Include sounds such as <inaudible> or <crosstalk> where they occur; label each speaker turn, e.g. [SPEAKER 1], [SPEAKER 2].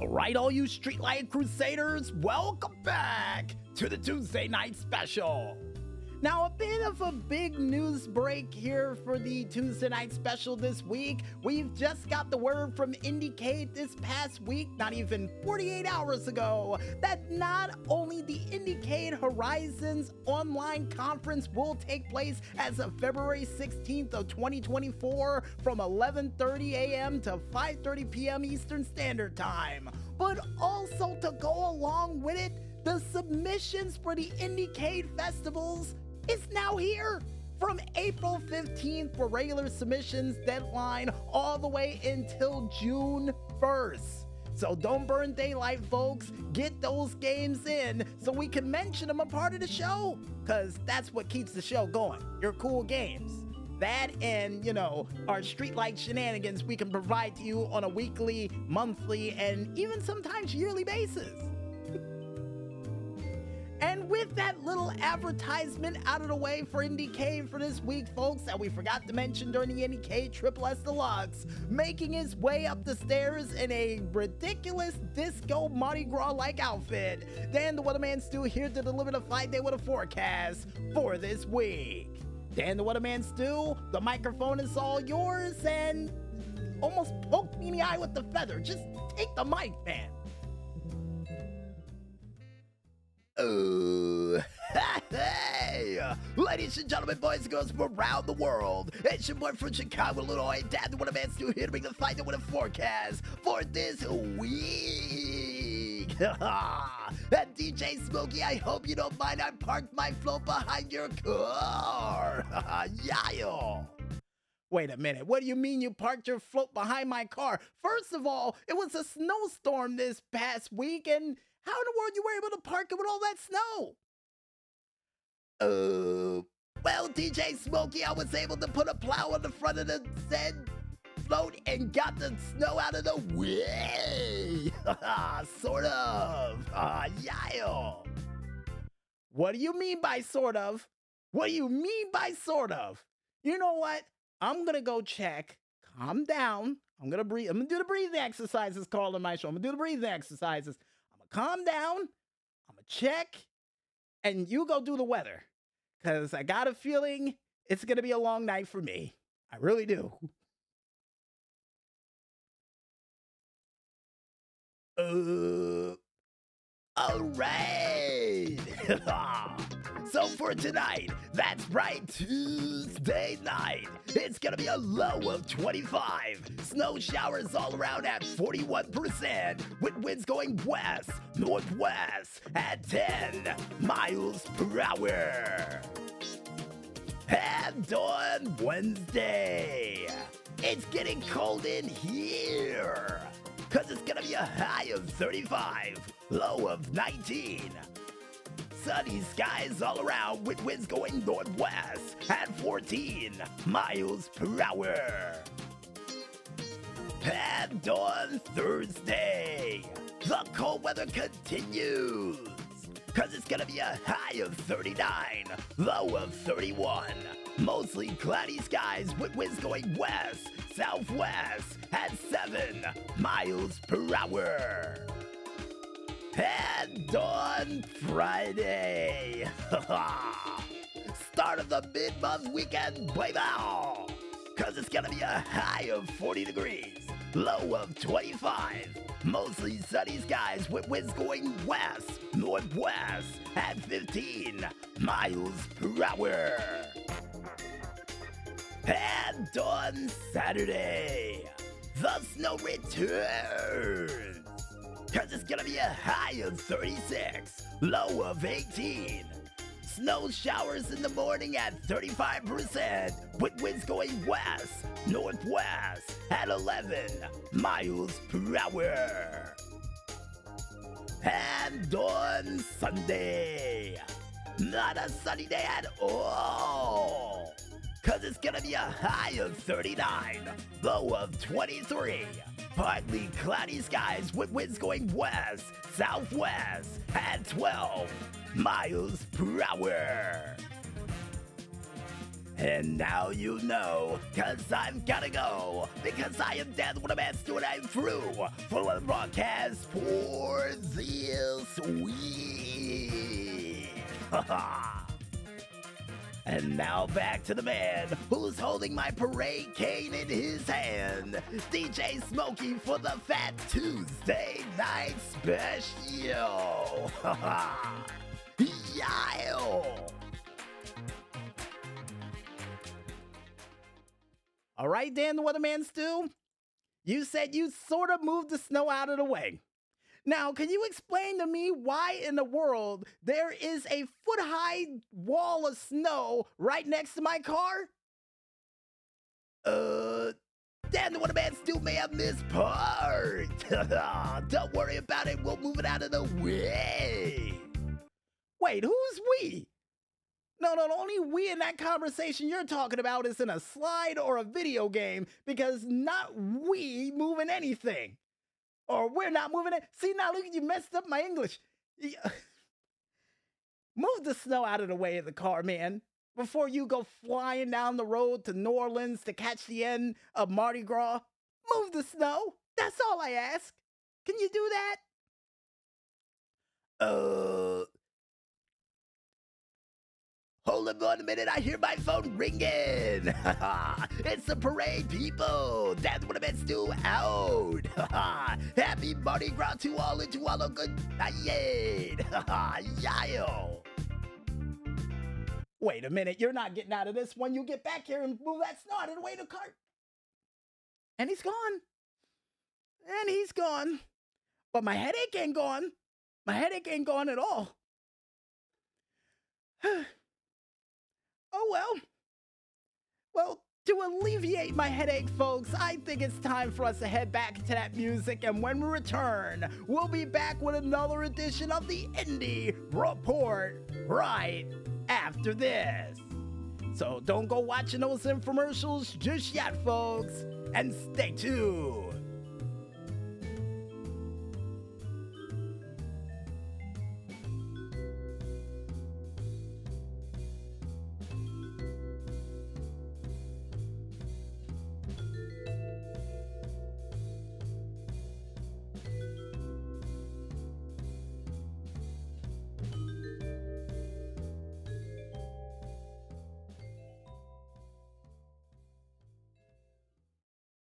[SPEAKER 1] All right, all you Streetlight Crusaders, welcome back to the Tuesday night special. Now, a bit of a big news break here for the Tuesday night special this week. We've just got the word from IndieCade this past week, not even 48 hours ago, that not only the IndieCade Horizons online conference will take place as of February 16th of 2024 from 11:30 a.m. to 5:30 p.m. Eastern Standard Time, but also to go along with it, the submissions for the IndieCade festivals is now here. From April 15th for regular submissions deadline all the way until June 1st. So don't burn daylight, folks. Get those games in so we can mention them a part of the show. Because that's what keeps the show going. Your cool games. That and, you know, our streetlight shenanigans we can provide to you on a weekly, monthly, and even sometimes yearly basis. With that little advertisement out of the way for IndieCade for this week, folks, that we forgot to mention during the IndieCade Triple S Deluxe, making his way up the stairs in a ridiculous disco Mardi Gras like outfit, Dan the Weatherman Stu here to deliver the five day weather forecast for this week. Dan the Weatherman Stu, the microphone is all yours, and almost poked me in the eye with the feather. Just take the mic, man. Oh, hey! <laughs> Ladies and gentlemen, boys and girls from around the world, it's your boy from Chicago, Illinois, Dad, the one man still here to bring the fight with a forecast for this week. <laughs> and DJ Smokey, I hope you don't mind I parked my float behind your car. <laughs> yeah. Wait a minute. What do you mean you parked your float behind my car? First of all, it was a snowstorm this past week, and how in the world you were able to park it with all that snow? Uh, well, DJ Smokey, I was able to put a plow on the front of the said float and got the snow out of the way. <laughs> sort of. Uh, yeah. What do you mean by sort of? What do you mean by sort of? You know what? I'm gonna go check. Calm down. I'm gonna breathe. I'm gonna do the breathing exercises called on my show. I'm gonna do the breathing exercises. Calm down. I'm gonna check, and you go do the weather, cause I got a feeling it's gonna be a long night for me. I really do. Uh, all right. <laughs> so for tonight, that's right, Tuesday night, it's gonna be a low of 25. Snow showers all around at 41%, with winds going west, northwest at 10 miles per hour. And on Wednesday, it's getting cold in here. Cause it's gonna be a high of 35, low of 19. Sunny skies all around with winds going northwest at 14 miles per hour. And on Thursday, the cold weather continues. Cause it's gonna be a high of 39, low of 31. Mostly cloudy skies with winds going west, southwest at 7 miles per hour. And on Friday, <laughs> start of the mid-month weekend, baby! Cause it's gonna be a high of 40 degrees, low of 25. Mostly sunny skies with winds going west, northwest at 15 miles per hour. And on Saturday, the snow returns. Cause it's gonna be a high of 36, low of 18. Snow showers in the morning at 35%, with winds going west, northwest at 11 miles per hour. And on Sunday, not a sunny day at all. Cause it's gonna be a high of 39, low of 23. Partly cloudy skies with winds going west, southwest at 12 miles per hour. And now you know, cause I'm gonna go, because I am dead when asked to and I'm through for the broadcast for this week. <laughs> and now back to the man who's holding my parade cane in his hand, DJ Smokey for the Fat Tuesday Night Special. <laughs> yeah. All right, Dan the Weatherman Stu. You said you sort of moved the snow out of the way. Now, can you explain to me why in the world there is a foot high wall of snow right next to my car? Uh, Dan the Weatherman Stu may have missed part. <laughs> Don't worry about it, we'll move it out of the way. Wait, who's we? No, no, the only we in that conversation you're talking about is in a slide or a video game because not we moving anything. Or we're not moving it. See, now look, you messed up my English. <laughs> Move the snow out of the way of the car, man, before you go flying down the road to New Orleans to catch the end of Mardi Gras. Move the snow. That's all I ask. Can you do that? Uh, Hold on a minute, I hear my phone ringing. <laughs> it's the parade, people. That's what I meant to out. <laughs> Happy Mardi Gras to all and to all a good night. <laughs> Yayo. Wait a minute, you're not getting out of this when you get back here and move that the way of the cart. And he's gone. And he's gone. But my headache ain't gone. My headache ain't gone at all. <sighs> Oh well. Well, to alleviate my headache, folks, I think it's time for us to head back to that music. And when we return, we'll be back with another edition of the Indie Report right after this. So don't go watching those infomercials just yet, folks, and stay tuned.